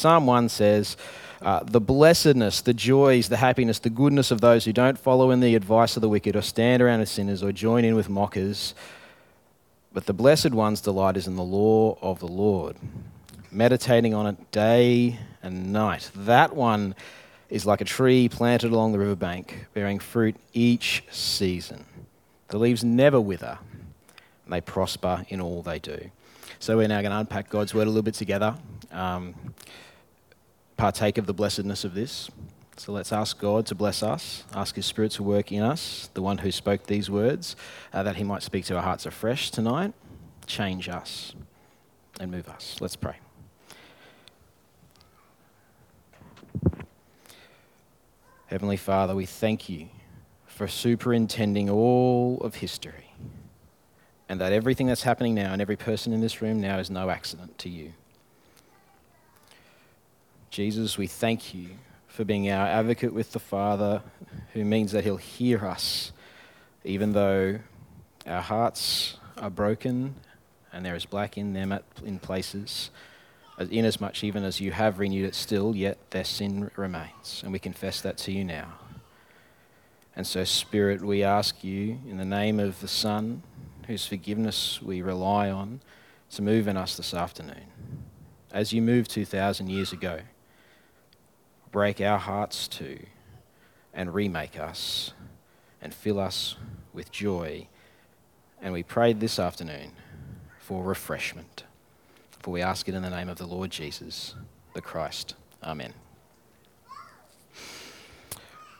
Psalm 1 says, uh, The blessedness, the joys, the happiness, the goodness of those who don't follow in the advice of the wicked or stand around as sinners or join in with mockers. But the blessed one's delight is in the law of the Lord, meditating on it day and night. That one is like a tree planted along the riverbank, bearing fruit each season. The leaves never wither, and they prosper in all they do. So we're now going to unpack God's word a little bit together, um, partake of the blessedness of this. So let's ask God to bless us, ask His Spirit to work in us, the one who spoke these words, uh, that He might speak to our hearts afresh tonight, change us, and move us. Let's pray. Heavenly Father, we thank you for superintending all of history and that everything that's happening now and every person in this room now is no accident to you. Jesus, we thank you for being our advocate with the Father, who means that He'll hear us, even though our hearts are broken and there is black in them at, in places inasmuch even as you have renewed it still, yet their sin remains. And we confess that to you now. And so, Spirit, we ask you, in the name of the Son, whose forgiveness we rely on, to move in us this afternoon. As you moved 2,000 years ago, break our hearts too, and remake us, and fill us with joy. And we prayed this afternoon for refreshment. For we ask it in the name of the Lord Jesus, the Christ. Amen.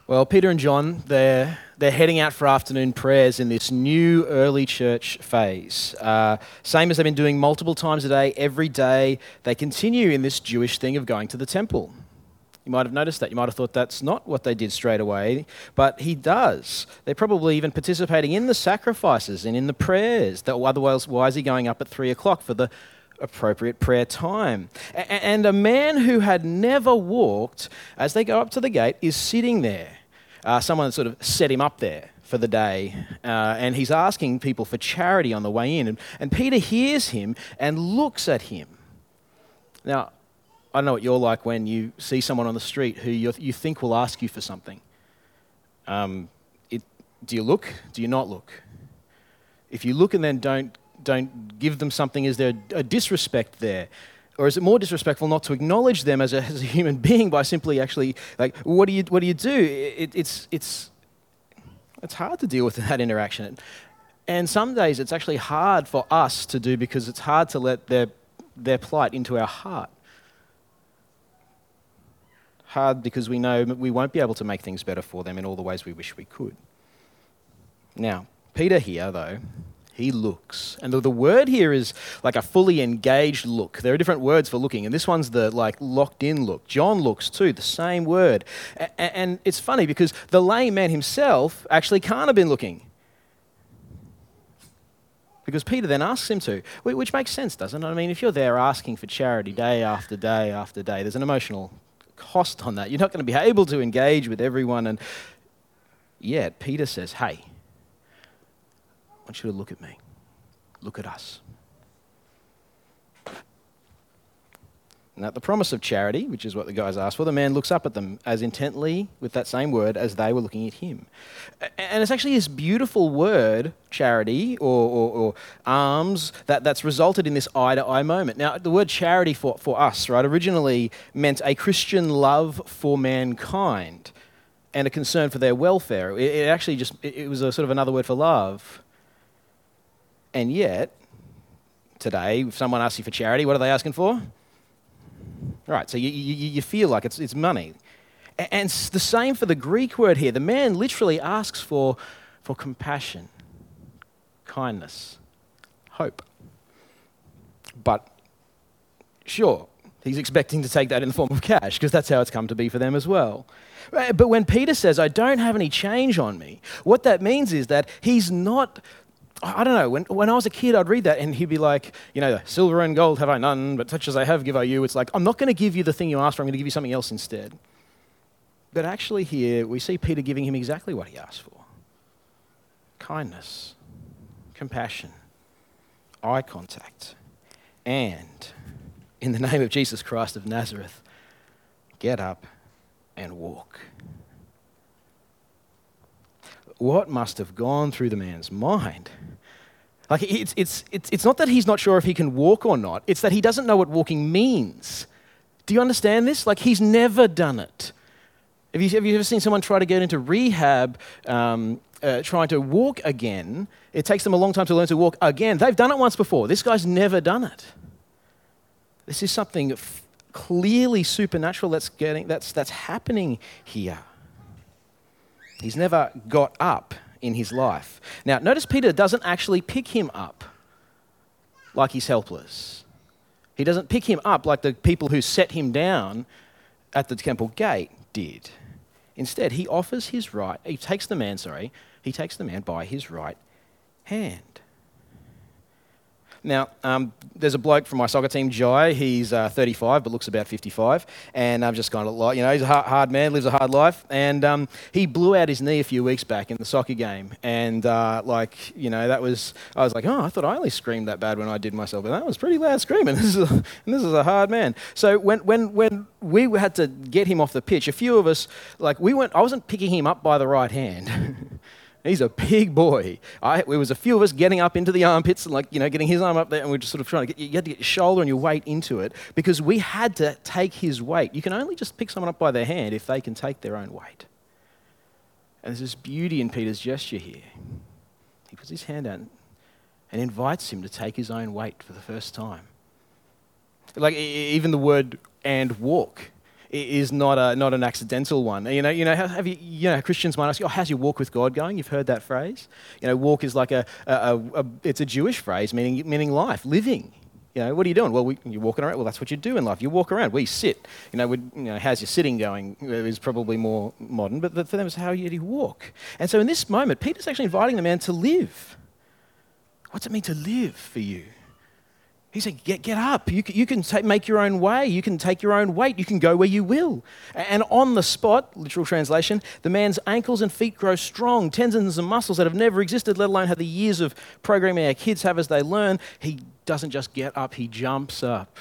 Well, Peter and John, they're, they're heading out for afternoon prayers in this new early church phase. Uh, same as they've been doing multiple times a day, every day, they continue in this Jewish thing of going to the temple. You might have noticed that. You might have thought that's not what they did straight away, but he does. They're probably even participating in the sacrifices and in the prayers. Otherwise, why is he going up at three o'clock for the appropriate prayer time. And a man who had never walked, as they go up to the gate, is sitting there. Uh, someone sort of set him up there for the day, uh, and he's asking people for charity on the way in. And, and Peter hears him and looks at him. Now, I don't know what you're like when you see someone on the street who you, think will ask you for something. Um, it, do you look? Do you not look? If you look and then don't don't give them something? Is there a disrespect there? Or is it more disrespectful not to acknowledge them as a, as a human being by simply actually, like, what do you, what do, you do? It, it's, it's, it's hard to deal with that interaction. And some days it's actually hard for us to do because it's hard to let their, their plight into our heart. Hard because we know we won't be able to make things better for them in all the ways we wish we could. Now, Peter here, though, he looks. And the, the word here is like a fully engaged look. There are different words for looking, and this one's the like locked in look. John looks too, the same word. And it's funny because the lame man himself actually can't have been looking. Because Peter then asks him to, which makes sense, doesn't it? I mean, if you're there asking for charity day after day after day, there's an emotional cost on that. You're not going to be able to engage with everyone. And yet, Peter says, hey, I want you to look at me. Look at us. And at the promise of charity, which is what the guys asked for, the man looks up at them as intently with that same word as they were looking at him. And it's actually this beautiful word, charity or, or, or alms, that, that's resulted in this eye to eye moment. Now, the word charity for, for us, right, originally meant a Christian love for mankind and a concern for their welfare. It, it actually just, it, was a sort of another word for love. And yet, today, if someone asks you for charity, what are they asking for? Right, so you, you, you feel like it's, it's money. And the same for the Greek word here. The man literally asks for, for compassion, kindness, hope. But sure, he's expecting to take that in the form of cash because that's how it's come to be for them as well. But when Peter says, I don't have any change on me, what that means is that he's not I don't know, when, when I was a kid, I'd read that and he'd be like, you know, silver and gold have I none, but such as I have give I you. It's like, I'm not going to give you the thing you asked for, I'm going to give you something else instead. But actually, here we see Peter giving him exactly what he asked for kindness, compassion, eye contact, and in the name of Jesus Christ of Nazareth, get up and walk. What must have gone through the man's mind? Like, it's, it's, it's, it's not that he's not sure if he can walk or not, it's that he doesn't know what walking means. Do you understand this? Like, he's never done it. Have you, have you ever seen someone try to get into rehab um, uh, trying to walk again? It takes them a long time to learn to walk again. They've done it once before. This guy's never done it. This is something f- clearly supernatural that's, getting, that's, that's happening here. He's never got up in his life. Now, notice Peter doesn't actually pick him up like he's helpless. He doesn't pick him up like the people who set him down at the temple gate did. Instead, he offers his right, he takes the man, sorry, he takes the man by his right hand. Now, um, there's a bloke from my soccer team, Jai. He's uh, 35 but looks about 55. And I'm just kind of like, you know, he's a hard, hard man, lives a hard life. And um, he blew out his knee a few weeks back in the soccer game. And, uh, like, you know, that was, I was like, oh, I thought I only screamed that bad when I did myself. But that was pretty loud screaming. This is a, and this is a hard man. So when, when, when we had to get him off the pitch, a few of us, like, we went, I wasn't picking him up by the right hand. He's a big boy. I, was a few of us getting up into the armpits and like, you know, getting his arm up there and we're just sort of trying to get, you had to get your shoulder and your weight into it because we had to take his weight. You can only just pick someone up by their hand if they can take their own weight. And there's this beauty in Peter's gesture here. He puts his hand out and invites him to take his own weight for the first time. Like even the word and walk is not, a, not an accidental one. You know, you know, have you, you know, Christians might ask oh, how's your walk with God going? You've heard that phrase. You know, walk is like a, a, a, it's a Jewish phrase meaning, meaning life, living. You know, what are you doing? Well, we, you're walking around. Well, that's what you do in life. You walk around. We sit. You know, you know how's your sitting going is probably more modern, but for them it's how you walk. And so in this moment, Peter's actually inviting the man to live. What's it mean to live for you? He said, Get, get up. You can, you can take, make your own way. You can take your own weight. You can go where you will. And on the spot, literal translation, the man's ankles and feet grow strong, tendons and muscles that have never existed, let alone have the years of programming our kids have as they learn. He doesn't just get up, he jumps up.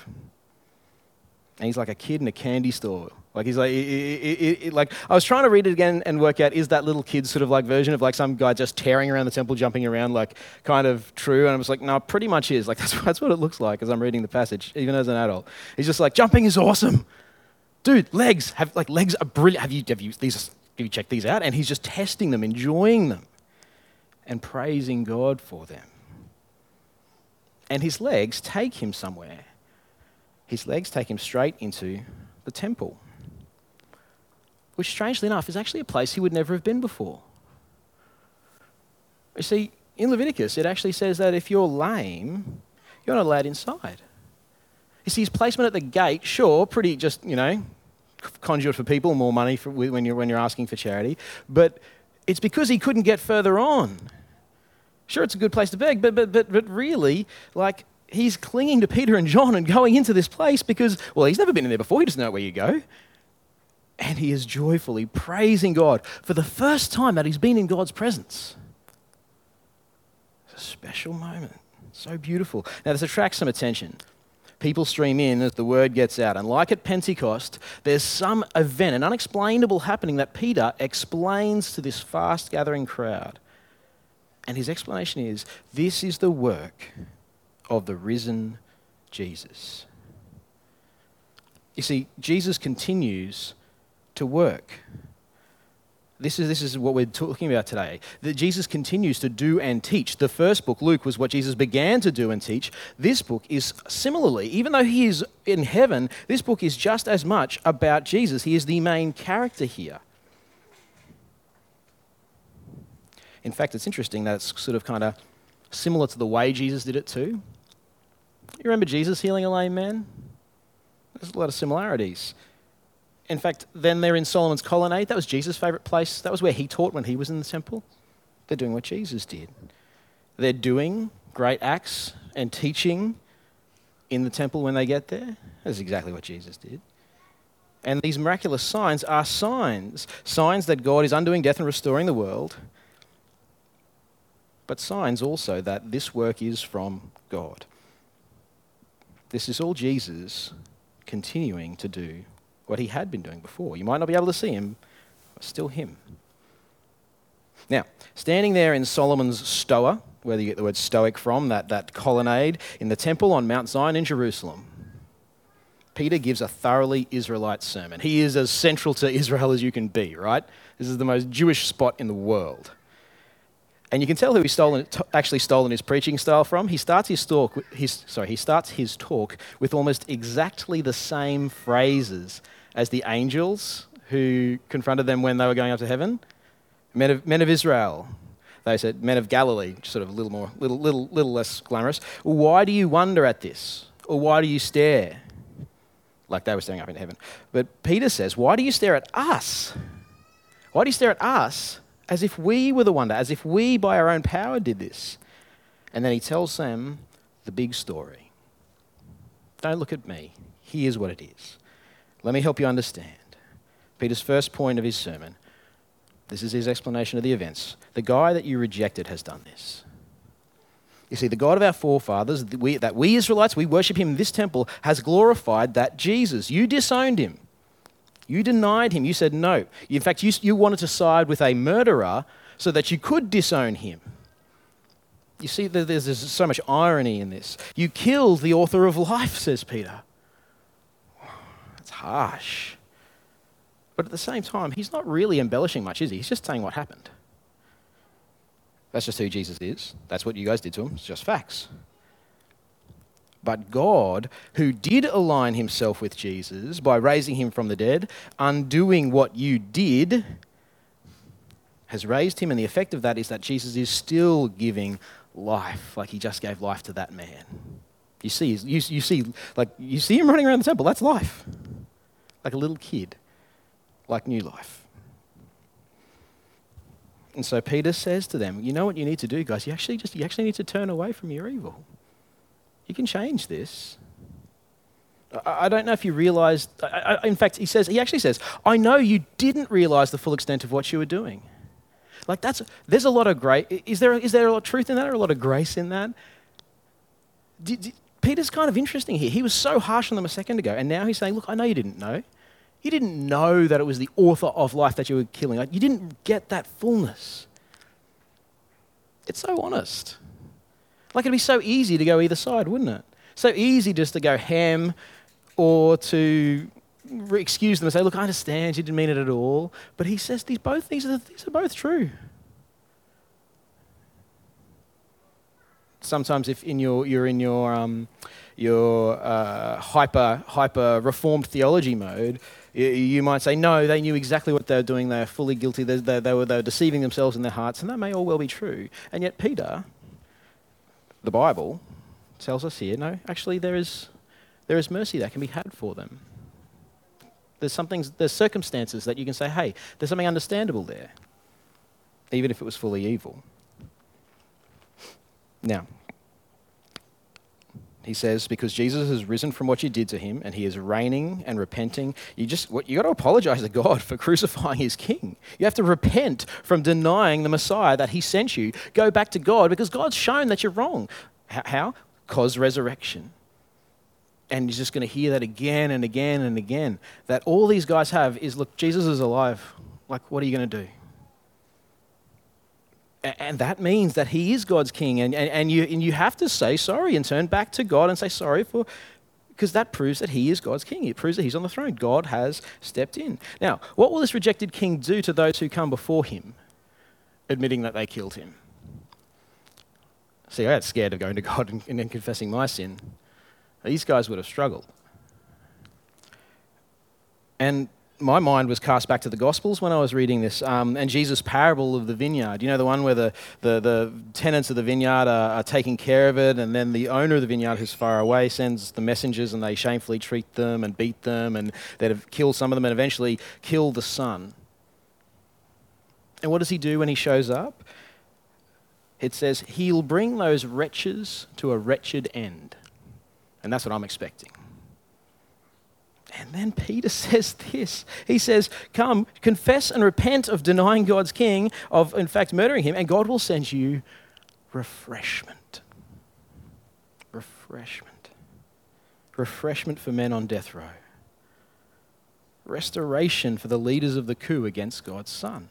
And he's like a kid in a candy store. Like he's like, it, it, it, like I was trying to read it again and work out is that little kid sort of like version of like some guy just tearing around the temple, jumping around, like kind of true. And I was like, no, pretty much is. Like that's that's what it looks like as I'm reading the passage, even as an adult. He's just like jumping is awesome, dude. Legs have like legs are brilliant. Have you have you these have you checked these out? And he's just testing them, enjoying them, and praising God for them. And his legs take him somewhere. His legs take him straight into the temple which strangely enough is actually a place he would never have been before. You see, in Leviticus, it actually says that if you're lame, you're not allowed inside. You see, his placement at the gate, sure, pretty just, you know, conduit for people, more money for, when, you're, when you're asking for charity, but it's because he couldn't get further on. Sure, it's a good place to beg, but, but, but, but really, like, he's clinging to Peter and John and going into this place because, well, he's never been in there before. He doesn't know where you go and he is joyfully praising God for the first time that he's been in God's presence. It's a special moment. So beautiful. Now, this attracts some attention. People stream in as the word gets out. And like at Pentecost, there's some event, an unexplainable happening that Peter explains to this fast gathering crowd. And his explanation is this is the work of the risen Jesus. You see, Jesus continues to work. This is, this is what we're talking about today. That Jesus continues to do and teach. The first book, Luke, was what Jesus began to do and teach. This book is similarly, even though he is in heaven, this book is just as much about Jesus. He is the main character here. In fact, it's interesting that it's sort of kind of similar to the way Jesus did it too. You remember Jesus healing a lame man? There's a lot of similarities. In fact, then they're in Solomon's colonnade. That was Jesus' favorite place. That was where he taught when he was in the temple. They're doing what Jesus did. They're doing great acts and teaching in the temple when they get there. That's exactly what Jesus did. And these miraculous signs are signs signs that God is undoing death and restoring the world, but signs also that this work is from God. This is all Jesus continuing to do what he had been doing before. You might not be able to see him, but still him. Now, standing there in Solomon's Stoa, where you get the word stoic from, that, that colonnade in the temple on Mount Zion in Jerusalem, Peter gives a thoroughly Israelite sermon. He is as central to Israel as you can be, right? This is the most Jewish spot in the world. And you can tell who he's stolen, actually stolen his preaching style from. He starts his talk, his, sorry, he starts his talk with almost exactly the same phrases as the angels who confronted them when they were going up to heaven. Men of, men of Israel, they said, men of Galilee, sort of a little more, little, little, little less glamorous. Why do you wonder at this? Or why do you stare? Like they were staring up into heaven. But Peter says, Why do you stare at us? Why do you stare at us as if we were the wonder, as if we by our own power did this? And then he tells them the big story. Don't look at me. Here's what it is. Let me help you understand. Peter's first point of his sermon this is his explanation of the events. The guy that you rejected has done this. You see, the God of our forefathers, that we, that we Israelites, we worship him in this temple, has glorified that Jesus. You disowned him. You denied him. You said no. In fact, you, you wanted to side with a murderer so that you could disown him. You see, there's, there's so much irony in this. You killed the author of life, says Peter. Harsh. But at the same time, he's not really embellishing much, is he? He's just saying what happened. That's just who Jesus is. That's what you guys did to him. It's just facts. But God, who did align himself with Jesus by raising him from the dead, undoing what you did, has raised him. And the effect of that is that Jesus is still giving life, like he just gave life to that man. You see, you see, like you see him running around the temple. That's life, like a little kid like new life. And so Peter says to them, You know what you need to do, guys? You actually just you actually need to turn away from your evil. You can change this. I, I don't know if you realized, I, I, in fact, he says, he actually says, I know you didn't realize the full extent of what you were doing. Like that's, there's a lot of grace. Is there, is there a lot of truth in that or a lot of grace in that? Did, did, Peter's kind of interesting here. He was so harsh on them a second ago, and now he's saying, Look, I know you didn't know. You didn't know that it was the author of life that you were killing. you didn't get that fullness. It's so honest. Like it'd be so easy to go either side, wouldn't it? So easy just to go ham or to excuse them and say, look, I understand you didn't mean it at all. But he says these both things are, these are both true. Sometimes if in your, you're in your, um, your uh, hyper, hyper reformed theology mode, you might say, no, they knew exactly what they were doing. They are fully guilty. They, they, they, were, they were deceiving themselves in their hearts. And that may all well be true. And yet, Peter, the Bible, tells us here no, actually, there is, there is mercy that can be had for them. There's, something, there's circumstances that you can say, hey, there's something understandable there, even if it was fully evil. Now, he says, because Jesus has risen from what you did to him and he is reigning and repenting, you just you got to apologize to God for crucifying his king. You have to repent from denying the Messiah that he sent you. Go back to God because God's shown that you're wrong. How? Cause resurrection. And he's just going to hear that again and again and again. That all these guys have is look, Jesus is alive. Like, what are you going to do? And that means that he is God's king. And, and, and, you, and you have to say sorry and turn back to God and say sorry for, because that proves that he is God's king. It proves that he's on the throne. God has stepped in. Now, what will this rejected king do to those who come before him, admitting that they killed him? See, I got scared of going to God and, and confessing my sin. These guys would have struggled. And my mind was cast back to the Gospels when I was reading this, um, and Jesus' parable of the vineyard. You know, the one where the, the, the tenants of the vineyard are, are, taking care of it, and then the owner of the vineyard, who's far away, sends the messengers, and they shamefully treat them and beat them, and they kill some of them, and eventually kill the son. And what does he do when he shows up? It says, He'll bring those wretches to a wretched end. And that's what I'm expecting. And then Peter says this. He says, Come, confess and repent of denying God's king, of in fact murdering him, and God will send you refreshment. Refreshment. refreshment for men on death row, restoration for the leaders of the coup against God's Son.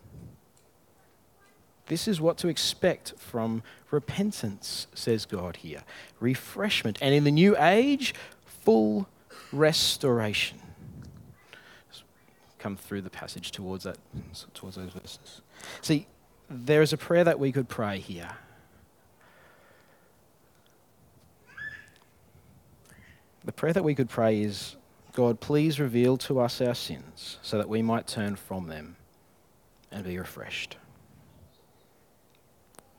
This is what to expect from repentance, says God here. Refreshment. And in the new age, full restoration. come through the passage towards that towards those verses. See, there is a prayer that we could pray here. The prayer that we could pray is God, please reveal to us our sins so that we might turn from them and be refreshed.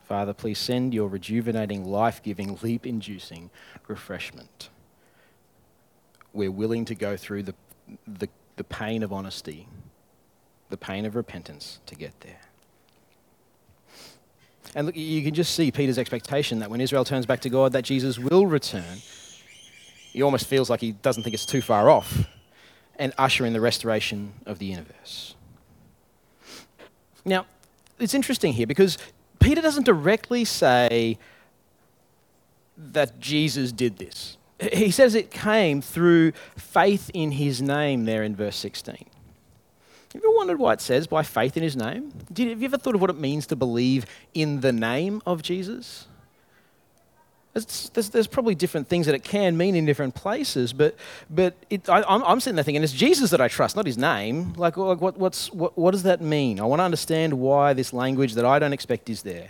Father, please send your rejuvenating, life giving, leap inducing refreshment. We're willing to go through the, the, the pain of honesty, the pain of repentance to get there. And look, you can just see Peter's expectation that when Israel turns back to God, that Jesus will return. He almost feels like he doesn't think it's too far off and usher in the restoration of the universe. Now, it's interesting here because Peter doesn't directly say that Jesus did this. He says it came through faith in his name there in verse 16. Have you ever wondered why it says by faith in his name? Did, have you ever thought of what it means to believe in the name of Jesus? There's, there's, probably different things that it can mean in different places, but, but it, I, am sitting there thinking, it's Jesus that I trust, not his name. Like, like what, what's, what, what does that mean? I want to understand why this language that I don't expect is there.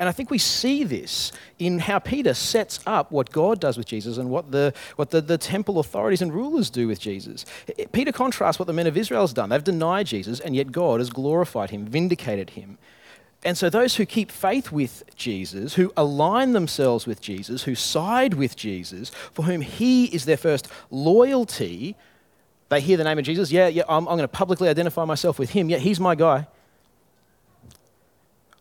And I think we see this in how Peter sets up what God does with Jesus and what the, what the, the temple authorities and rulers do with Jesus. Peter contrasts what the men of Israel has done. They've denied Jesus, and yet God has glorified him, vindicated him. And so, those who keep faith with Jesus, who align themselves with Jesus, who side with Jesus, for whom he is their first loyalty, they hear the name of Jesus. Yeah, yeah, I'm, I'm going to publicly identify myself with him. Yeah, he's my guy.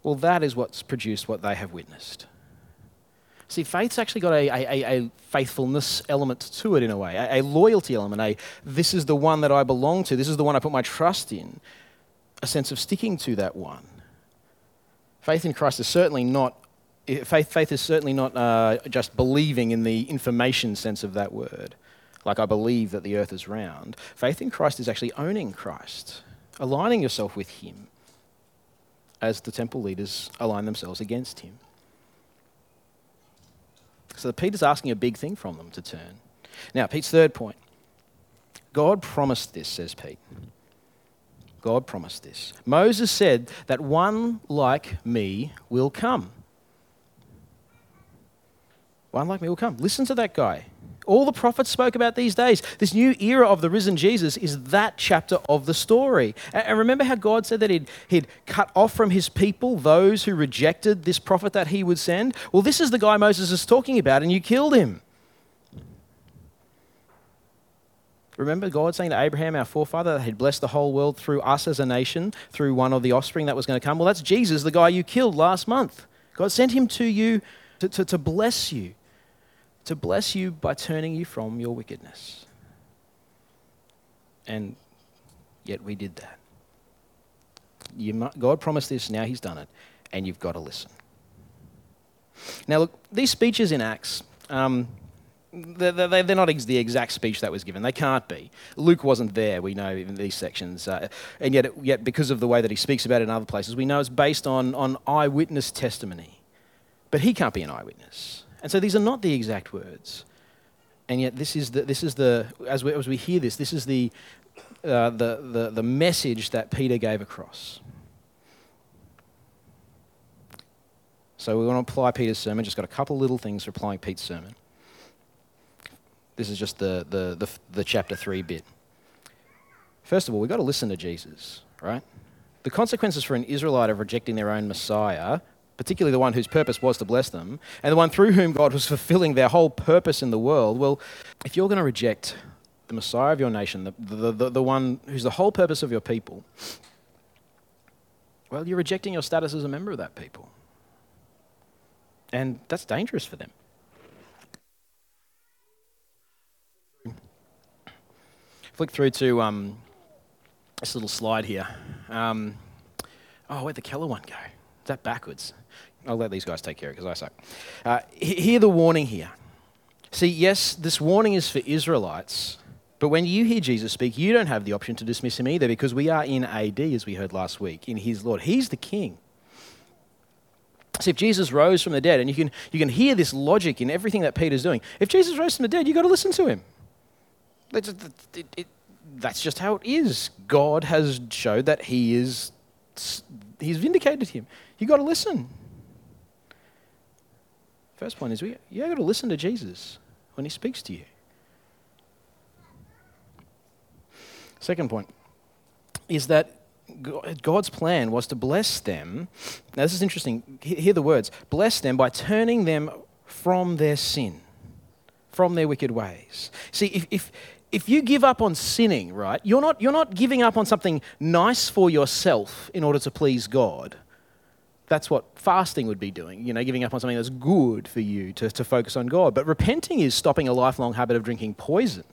Well, that is what's produced what they have witnessed. See, faith's actually got a, a, a faithfulness element to it in a way, a, a loyalty element, a this is the one that I belong to, this is the one I put my trust in, a sense of sticking to that one. Faith in Christ is certainly not, faith, faith is certainly not uh, just believing in the information sense of that word, like I believe that the earth is round. Faith in Christ is actually owning Christ, aligning yourself with Him as the temple leaders align themselves against Him. So Peter's asking a big thing from them to turn. Now, Pete's third point God promised this, says Pete. God promised this. Moses said that one like me will come. One like me will come. Listen to that guy. All the prophets spoke about these days. This new era of the risen Jesus is that chapter of the story. And remember how God said that he'd, he'd cut off from his people those who rejected this prophet that he would send? Well, this is the guy Moses is talking about, and you killed him. Remember God saying to Abraham, our forefather, that he'd bless the whole world through us as a nation, through one of the offspring that was going to come? Well, that's Jesus, the guy you killed last month. God sent him to you to, to, to bless you, to bless you by turning you from your wickedness. And yet we did that. God promised this, now He's done it, and you've got to listen. Now, look, these speeches in Acts, um, they're, they're not the exact speech that was given. They can't be. Luke wasn't there, we know, in these sections. Uh, and yet, yet, because of the way that he speaks about it in other places, we know it's based on, on eyewitness testimony. But he can't be an eyewitness. And so these are not the exact words. And yet, this is the, this is the as, we, as we hear this, this is the, uh, the, the, the message that Peter gave across. So we want to apply Peter's sermon. Just got a couple little things for applying Pete's sermon. This is just the, the, the, the chapter 3 bit. First of all, we've got to listen to Jesus, right? The consequences for an Israelite of rejecting their own Messiah, particularly the one whose purpose was to bless them, and the one through whom God was fulfilling their whole purpose in the world, well, if you're going to reject the Messiah of your nation, the, the, the, the one who's the whole purpose of your people, well, you're rejecting your status as a member of that people. And that's dangerous for them. Flick through to um, this little slide here. Um, oh, where'd the Keller one go? That backwards? I'll let these guys take care of it because I suck. Uh, hear the warning here. See, yes, this warning is for Israelites, but when you hear Jesus speak, you don't have the option to dismiss him either because we are in AD, as we heard last week, in his Lord. He's the king. See, if Jesus rose from the dead, and you can, you can hear this logic in everything that Peter's doing, if Jesus rose from the dead, you've got to listen to him. It, it, that's just how it is. God has showed that he is, he's vindicated him. You've got to listen. First point is we, you've got to listen to Jesus when he speaks to you. Second point is that God's plan was to bless them. Now, this is interesting. Hear the words bless them by turning them from their sin, from their wicked ways. See, if, if, if you give up on sinning, right, you're not, you're not giving up on something nice for yourself in order to please God. That's what fasting would be doing, you know, giving up on something that's good for you to, to focus on God. But repenting is stopping a lifelong habit of drinking poison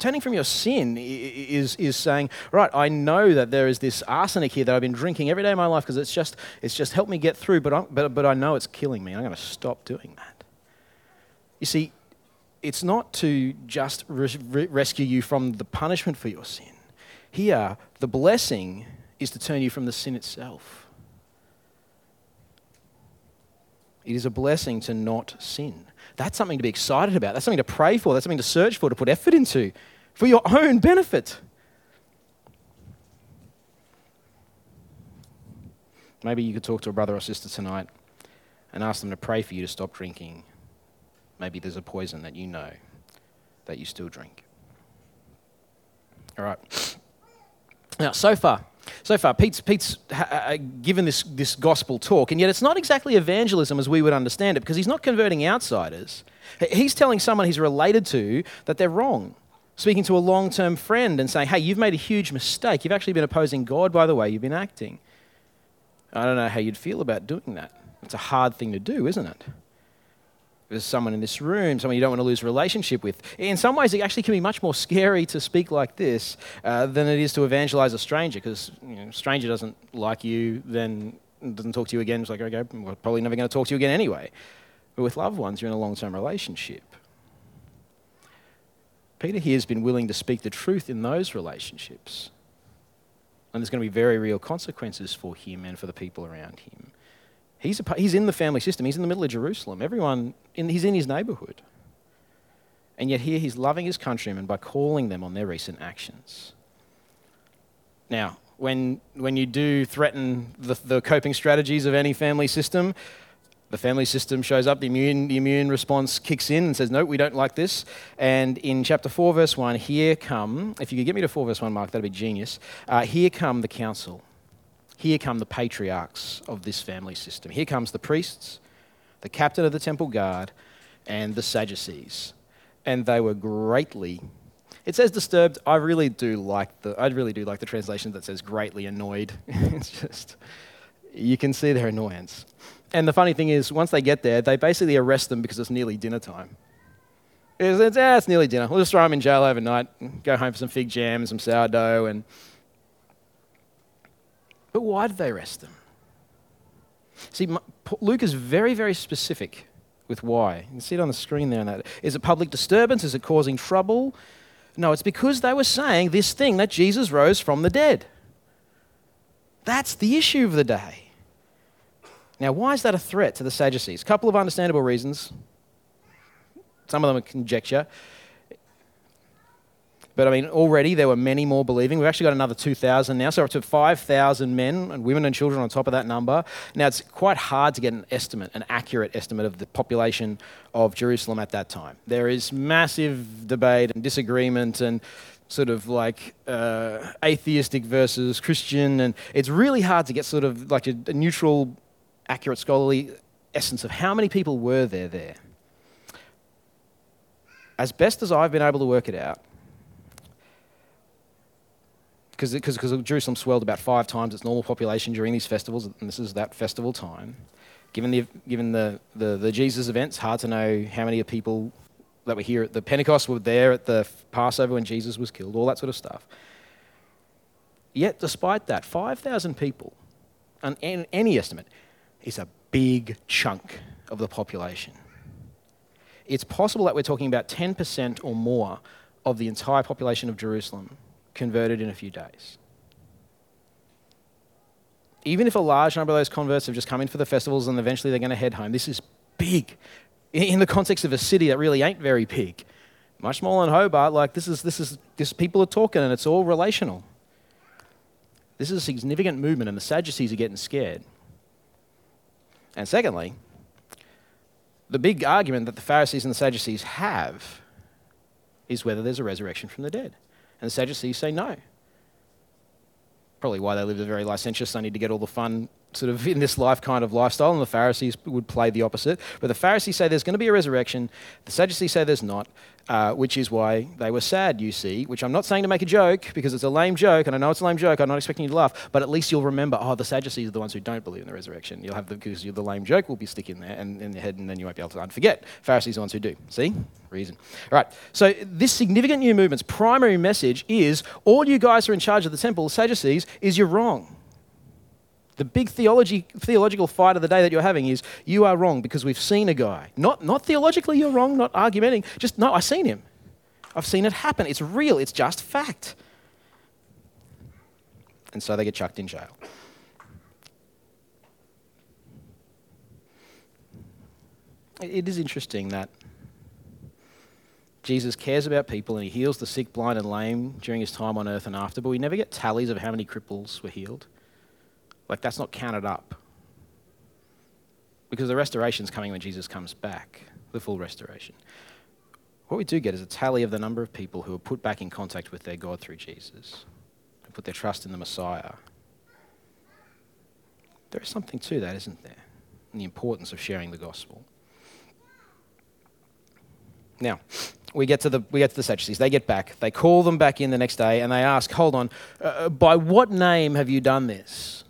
turning from your sin is, is saying, right, I know that there is this arsenic here that I've been drinking every day of my life because it's just, it's just helped me get through, but, i but, but I know it's killing me. I'm going to stop doing that. You see, it's not to just re- rescue you from the punishment for your sin. Here, the blessing is to turn you from the sin itself. It is a blessing to not sin. That's something to be excited about. That's something to pray for. That's something to search for, to put effort into for your own benefit. Maybe you could talk to a brother or sister tonight and ask them to pray for you to stop drinking. Maybe there's a poison that you know that you still drink. All right. Now, so far, so far, Pete's, Pete's given this, this gospel talk, and yet it's not exactly evangelism as we would understand it because he's not converting outsiders. He's telling someone he's related to that they're wrong. Speaking to a long term friend and saying, hey, you've made a huge mistake. You've actually been opposing God by the way you've been acting. I don't know how you'd feel about doing that. It's a hard thing to do, isn't it? There's someone in this room, someone you don't want to lose relationship with. In some ways, it actually can be much more scary to speak like this uh, than it is to evangelize a stranger, because you know, a stranger doesn't like you, then doesn't talk to you again. It's like, okay, we're probably never going to talk to you again anyway. But with loved ones, you're in a long term relationship. Peter here has been willing to speak the truth in those relationships. And there's going to be very real consequences for him and for the people around him. He's, a, he's in the family system. He's in the middle of Jerusalem. Everyone, in, he's in his neighborhood. And yet here he's loving his countrymen by calling them on their recent actions. Now, when, when you do threaten the, the coping strategies of any family system, the family system shows up, the immune, the immune response kicks in and says, No, we don't like this. And in chapter 4, verse 1, here come, if you could get me to 4, verse 1, Mark, that'd be genius. Uh, here come the council. Here come the patriarchs of this family system. Here comes the priests, the captain of the temple guard, and the Sadducees. And they were greatly it says disturbed. I really do like the I really do like the translation that says greatly annoyed. it's just you can see their annoyance. And the funny thing is, once they get there, they basically arrest them because it's nearly dinner time. It's, it's, ah, it's nearly dinner. We'll just throw them in jail overnight, go home for some fig jam, and some sourdough, and but why did they arrest them? See, Luke is very, very specific with why. You can see it on the screen there. That. Is it public disturbance? Is it causing trouble? No, it's because they were saying this thing that Jesus rose from the dead. That's the issue of the day. Now, why is that a threat to the Sadducees? A couple of understandable reasons. Some of them are conjecture. But I mean, already there were many more believing. We've actually got another 2,000 now, so up to 5,000 men and women and children on top of that number. Now, it's quite hard to get an estimate, an accurate estimate of the population of Jerusalem at that time. There is massive debate and disagreement and sort of like uh, atheistic versus Christian, and it's really hard to get sort of like a, a neutral, accurate scholarly essence of how many people were there there. As best as I've been able to work it out, because Jerusalem swelled about five times its normal population during these festivals, and this is that festival time. Given the, given the, the, the Jesus events, hard to know how many people that were here at the Pentecost were there at the Passover when Jesus was killed, all that sort of stuff. Yet, despite that, 5,000 people, on any estimate, is a big chunk of the population. it's possible that we're talking about 10% or more of the entire population of Jerusalem converted in a few days. Even if a large number of those converts have just come in for the festivals and eventually they're going to head home, this is big in the context of a city that really ain't very big. Much smaller than Hobart, like this is this is this people are talking and it's all relational. This is a significant movement and the Sadducees are getting scared. And secondly, the big argument that the Pharisees and the Sadducees have is whether there's a resurrection from the dead. And the Sadducees say no. Probably why they lived a very licentious, they need to get all the fun sort of in this life kind of lifestyle, and the Pharisees would play the opposite. But the Pharisees say there's going to be a resurrection, the Sadducees say there's not, uh, which is why they were sad, you see, which I'm not saying to make a joke, because it's a lame joke, and I know it's a lame joke, I'm not expecting you to laugh, but at least you'll remember, oh, the Sadducees are the ones who don't believe in the resurrection. You'll have the, because the lame joke will be sticking there and in your head, and then you won't be able to unforget. Pharisees are the ones who do. See? Reason. All right, so this significant new movement's primary message is all you guys who are in charge of the temple, Sadducees, is you're wrong. The big theology, theological fight of the day that you're having is you are wrong because we've seen a guy. Not, not theologically you're wrong, not argumenting, just no, I've seen him. I've seen it happen. It's real, it's just fact. And so they get chucked in jail. It is interesting that Jesus cares about people and he heals the sick, blind, and lame during his time on earth and after, but we never get tallies of how many cripples were healed. Like, that's not counted up. Because the restoration is coming when Jesus comes back, the full restoration. What we do get is a tally of the number of people who are put back in contact with their God through Jesus, who put their trust in the Messiah. There is something to that, isn't there? And the importance of sharing the gospel. Now, we get to the we get to the Sadducees. They get back. They call them back in the next day, and they ask, "Hold on, uh, by what name have you done this?"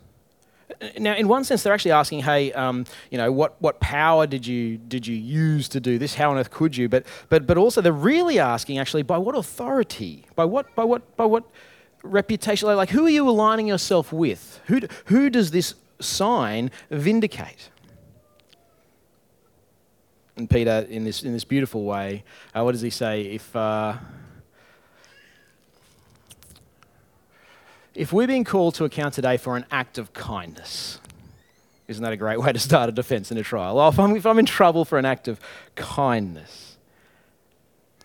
Now, in one sense, they're actually asking, hey, um, you know, what, what power did you, did you use to do this? How on earth could you? But, but, but also, they're really asking, actually, by what authority? By what, by what, by what reputation? Like, who are you aligning yourself with? Who, who does this sign vindicate? And Peter, in this, in this beautiful way, uh, what does he say? If. Uh, If we're being called to account today for an act of kindness, isn't that a great way to start a defense in a trial? Well, if I'm, if I'm in trouble for an act of kindness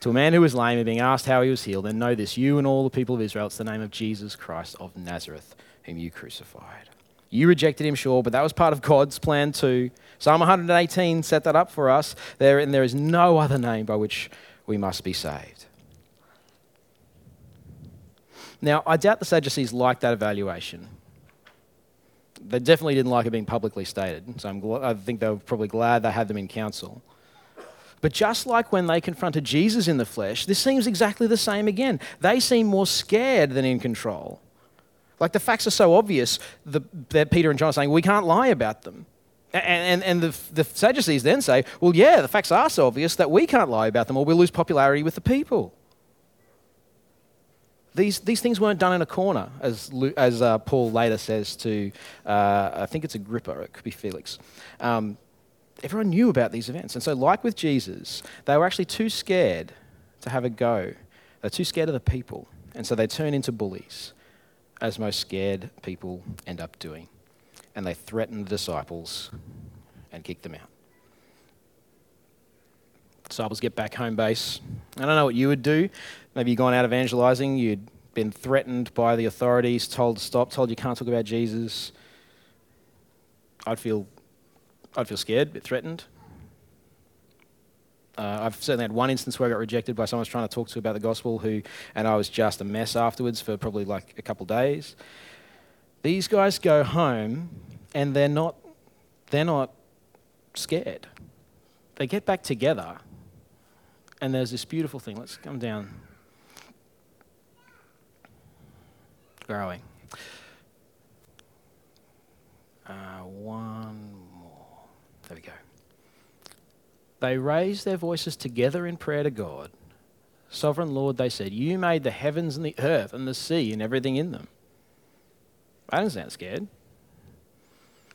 to a man who was lame and being asked how he was healed, then know this you and all the people of Israel, it's the name of Jesus Christ of Nazareth, whom you crucified. You rejected him, sure, but that was part of God's plan too. Psalm 118 set that up for us. There, and there is no other name by which we must be saved. Now, I doubt the Sadducees liked that evaluation. They definitely didn't like it being publicly stated, so gl- I think they were probably glad they had them in council. But just like when they confronted Jesus in the flesh, this seems exactly the same again. They seem more scared than in control. Like the facts are so obvious that Peter and John are saying, we can't lie about them. And, and, and the, the Sadducees then say, well, yeah, the facts are so obvious that we can't lie about them or we'll lose popularity with the people. These, these things weren't done in a corner, as, as uh, Paul later says to, uh, I think it's Agrippa, it could be Felix. Um, everyone knew about these events. And so, like with Jesus, they were actually too scared to have a go. They're too scared of the people. And so they turn into bullies, as most scared people end up doing. And they threaten the disciples and kick them out. Disciples get back home base. I don't know what you would do. Maybe you've gone out evangelizing, you'd been threatened by the authorities, told to stop, told you can't talk about Jesus. I'd feel, I'd feel scared, a bit threatened. Uh, I've certainly had one instance where I got rejected by someone was trying to talk to about the gospel, who, and I was just a mess afterwards for probably like a couple days. These guys go home, and they're not, they're not scared. They get back together, and there's this beautiful thing. Let's come down. Growing. Uh, one more. There we go. They raised their voices together in prayer to God. Sovereign Lord, they said, You made the heavens and the earth and the sea and everything in them. I don't sound scared.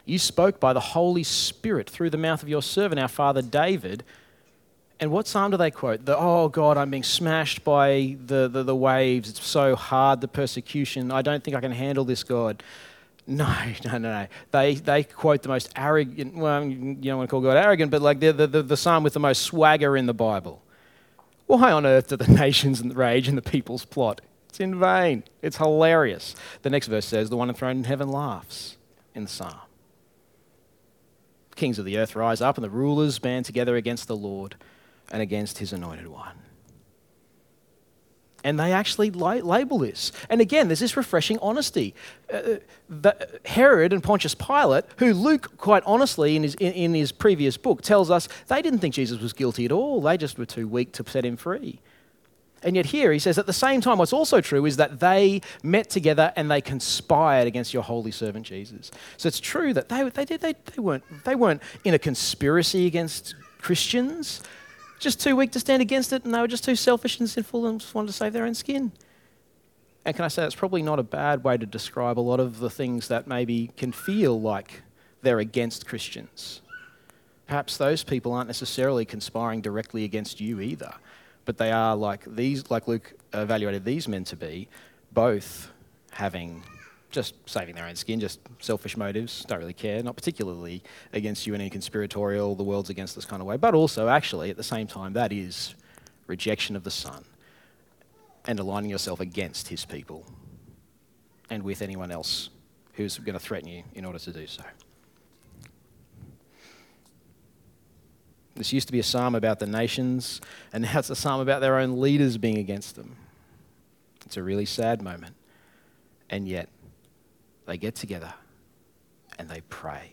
You spoke by the Holy Spirit through the mouth of your servant, our father David, And what psalm do they quote? The, oh God, I'm being smashed by the, the, the waves. It's so hard, the persecution. I don't think I can handle this, God. No, no, no, no. They, they quote the most arrogant, well, you don't want to call God arrogant, but like the, the, the, psalm with the most swagger in the Bible. Why on earth do the nations rage and the peoples plot? It's in vain. It's hilarious. The next verse says, The one enthroned in heaven laughs in the psalm. Kings of the earth rise up, and the rulers band together against the Lord and against his anointed one. And they actually label this. And again, there's this refreshing honesty. Uh, the, Herod and Pontius Pilate, who Luke, quite honestly, in his, in, in his previous book, tells us they didn't think Jesus was guilty at all. They just were too weak to set him free. And yet, here he says, at the same time, what's also true is that they met together and they conspired against your holy servant Jesus. So it's true that they, they, did, they, they, weren't, they weren't in a conspiracy against Christians, just too weak to stand against it, and they were just too selfish and sinful and just wanted to save their own skin. And can I say, that's probably not a bad way to describe a lot of the things that maybe can feel like they're against Christians. Perhaps those people aren't necessarily conspiring directly against you either but they are like these, like Luke evaluated these men to be, both having just saving their own skin, just selfish motives, don't really care, not particularly against you in any conspiratorial, the world's against this kind of way, but also actually at the same time, that is rejection of the Son and aligning yourself against his people and with anyone else who's going to threaten you in order to do so. This used to be a psalm about the nations, and now it's a psalm about their own leaders being against them. It's a really sad moment. And yet, they get together and they pray.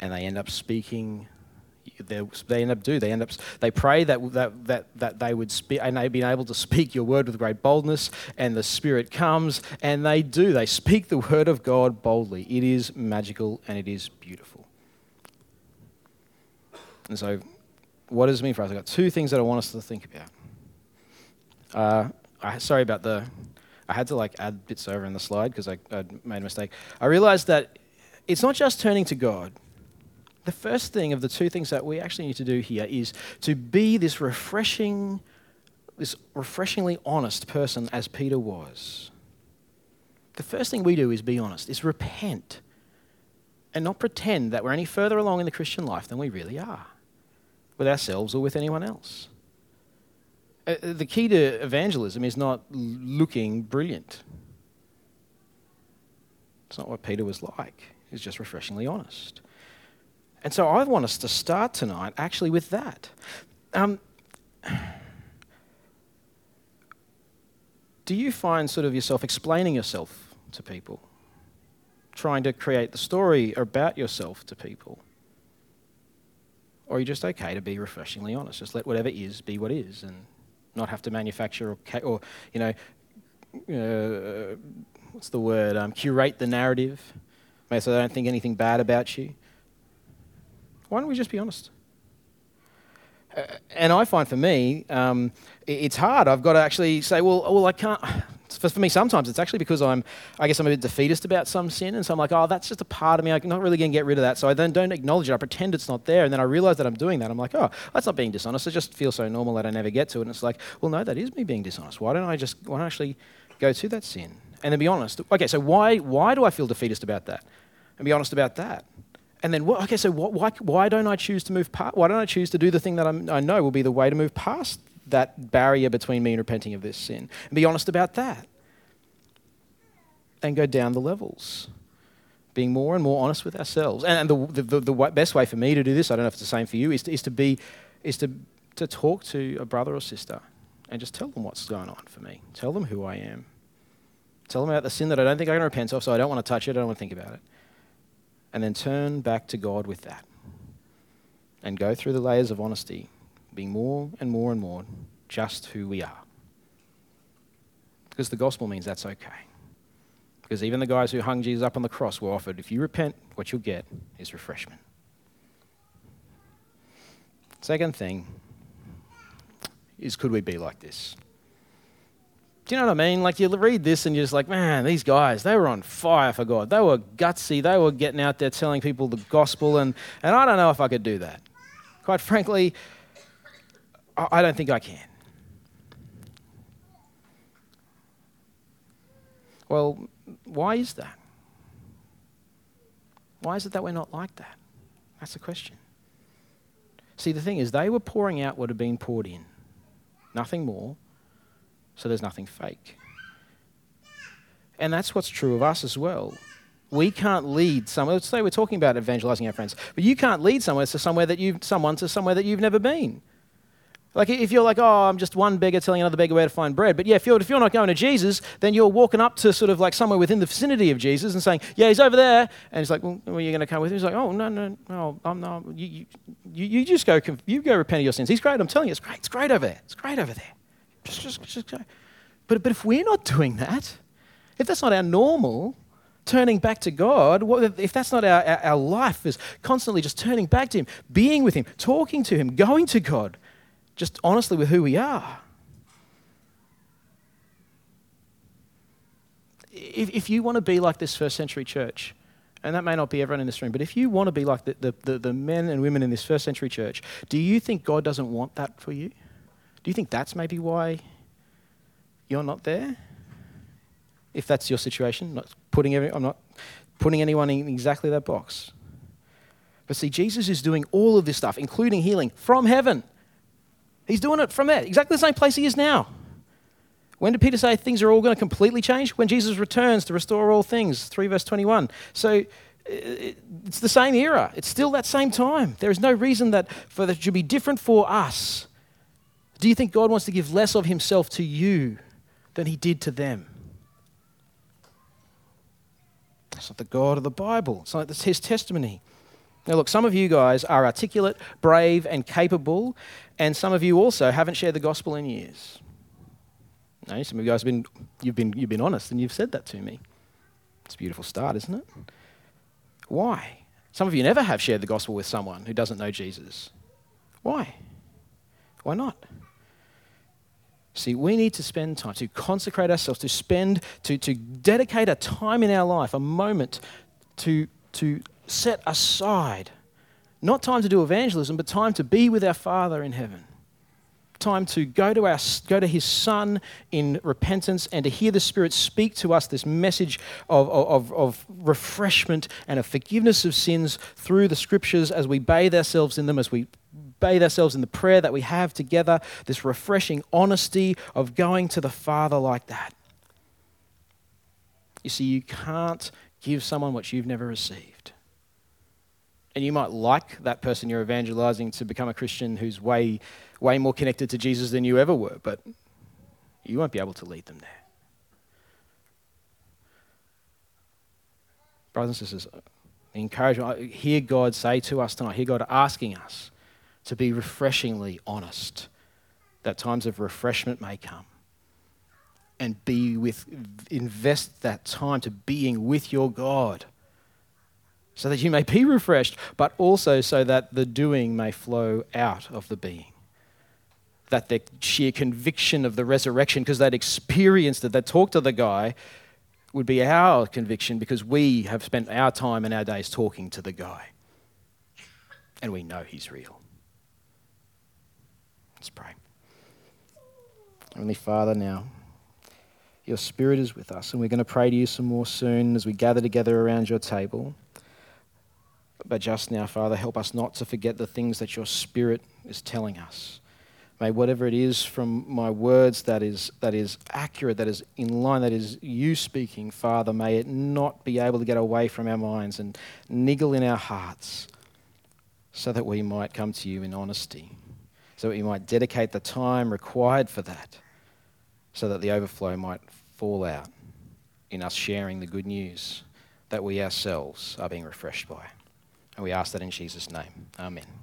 And they end up speaking. They end up do. They end up. They pray that that that, that they would speak, and they've been able to speak your word with great boldness. And the Spirit comes, and they do. They speak the word of God boldly. It is magical and it is beautiful. And so, what does it mean for us? I've got two things that I want us to think about. Uh, I, sorry about the. I had to like add bits over in the slide because I I'd made a mistake. I realized that it's not just turning to God. The first thing of the two things that we actually need to do here is to be this refreshing, this refreshingly honest person as Peter was. The first thing we do is be honest, is repent, and not pretend that we're any further along in the Christian life than we really are with ourselves or with anyone else. Uh, uh, the key to evangelism is not looking brilliant. It's not what Peter was like. He's just refreshingly honest. And so I want us to start tonight actually with that. Um, do you find sort of yourself explaining yourself to people? Trying to create the story about yourself to people? Or are you just okay to be refreshingly honest? Just let whatever is be what is and not have to manufacture or, or you know, uh, what's the word? Um, curate the narrative so they don't think anything bad about you. Why don't we just be honest? Uh, and I find for me, um, it's hard. I've got to actually say, well, well, I can't for, for me, sometimes it's actually because I'm, I guess I'm a bit defeatist about some sin, and so I'm like, oh, that's just a part of me. I'm not really going to get rid of that. So I then don't acknowledge it. I pretend it's not there, and then I realize that I'm doing that. I'm like, oh, that's not being dishonest. It just feels so normal that I never get to it. And it's like, well, no, that is me being dishonest. Why don't I just, why don't I actually go to that sin and then be honest? Okay, so why, why do I feel defeatist about that? And be honest about that. And then, okay, so what, why, why don't I choose to move past? Why don't I choose to do the thing that I'm, I know will be the way to move past that barrier between me and repenting of this sin? And be honest about that and go down the levels. Being more and more honest with ourselves. And, the, the, the, best way for me to do this, I don't know if it's the same for you, is to, is to be, is to, to talk to a brother or sister and just tell them what's going on for me. Tell them who I am. Tell them about the sin that I don't think I can repent of, so I don't want to touch it, I don't want to think about it. And then turn back to God with that. And go through the layers of honesty, being more and more and more just who we are. Because the gospel means that's okay. Because even the guys who hung Jesus up on the cross were offered, if you repent, what you'll get is refreshment. Second thing is could we be like this? Do you know what I mean? Like you read this and you're just like, man, these guys, they were on fire for God. They were gutsy. They were getting out there telling people the gospel, and, and I don't know if I could do that. Quite frankly, I, don't think I can. Well, why is that? Why is it that we're not like that? That's the question. See, the thing is, they were pouring out what had been poured in, nothing more, so there's nothing fake. And that's what's true of us as well. We can't lead somewhere. Let's say we're talking about evangelizing our friends, but you can't lead somewhere to somewhere that you've someone to somewhere that you've never been. Like if you're like, oh, I'm just one beggar telling another beggar where to find bread. But yeah, if you're, if you're not going to Jesus, then you're walking up to sort of like somewhere within the vicinity of Jesus and saying, yeah, he's over there. And he's like, well, are you going to come with him? He's like, oh, no, no, no, I'm not. You, you, you just go, you go repent of your sins. He's great. I'm telling you, it's great. It's great over there. It's great over there. Just, just, just go. But, but if we're not doing that, if that's not our normal, turning back to God, if that's not our, our, our life, is constantly just turning back to Him, being with Him, talking to Him, going to God, just honestly with who we are. If, if you want to be like this first century church, and that may not be everyone in this room, but if you want to be like the, the, the, the men and women in this first century church, do you think God doesn't want that for you? Do you think that's maybe why you're not there? If that's your situation, not putting every, I'm not putting anyone in exactly that box. But see, Jesus is doing all of this stuff, including healing, from heaven. He's doing it from there, exactly the same place he is now. When did Peter say things are all going to completely change? When Jesus returns to restore all things, 3 verse 21. So uh, it's the same era. It's still that same time. There is no reason that for that should be different for us. Do you think God wants to give less of himself to you than he did to them? That's not the God of the Bible. It's not his testimony. Now, look, some of you guys are articulate, brave, and capable, and some of you also haven't shared the gospel in years. No, some of you guys have been, you've, been, you've been honest and you've said that to me. It's a beautiful start, isn't it? Why? Some of you never have shared the gospel with someone who doesn't know Jesus. Why? Why not? See, we need to spend time to consecrate ourselves, to spend, to, to dedicate a time in our life, a moment to, to set aside. Not time to do evangelism, but time to be with our Father in heaven. Time to go to, our, go to His Son in repentance and to hear the Spirit speak to us this message of, of, of refreshment and of forgiveness of sins through the Scriptures as we bathe ourselves in them, as we bathe ourselves in the prayer that we have together, this refreshing honesty of going to the Father like that. You see, you can't give someone what you've never received. And you might like that person you're evangelizing to become a Christian who's way, way more connected to Jesus than you ever were, but you won't be able to lead them there. Brothers and sisters, encouragement, I hear God say to us tonight, hear God asking us to be refreshingly honest, that times of refreshment may come. And be with, invest that time to being with your God so that you may be refreshed, but also so that the doing may flow out of the being. That the sheer conviction of the resurrection, because they'd experienced it, they'd talked to the guy, would be our conviction because we have spent our time and our days talking to the guy. And we know he's real. Let's pray. Only Father, now, your Spirit is with us, and we're going to pray to you some more soon as we gather together around your table. But just now, Father, help us not to forget the things that your Spirit is telling us. May whatever it is from my words that is, that is accurate, that is in line, that is you speaking, Father, may it not be able to get away from our minds and niggle in our hearts so that we might come to you in honesty, so that we might dedicate the time required for that, so that the overflow might fall out in us sharing the good news that we ourselves are being refreshed by. And we ask that in Jesus' name. Amen.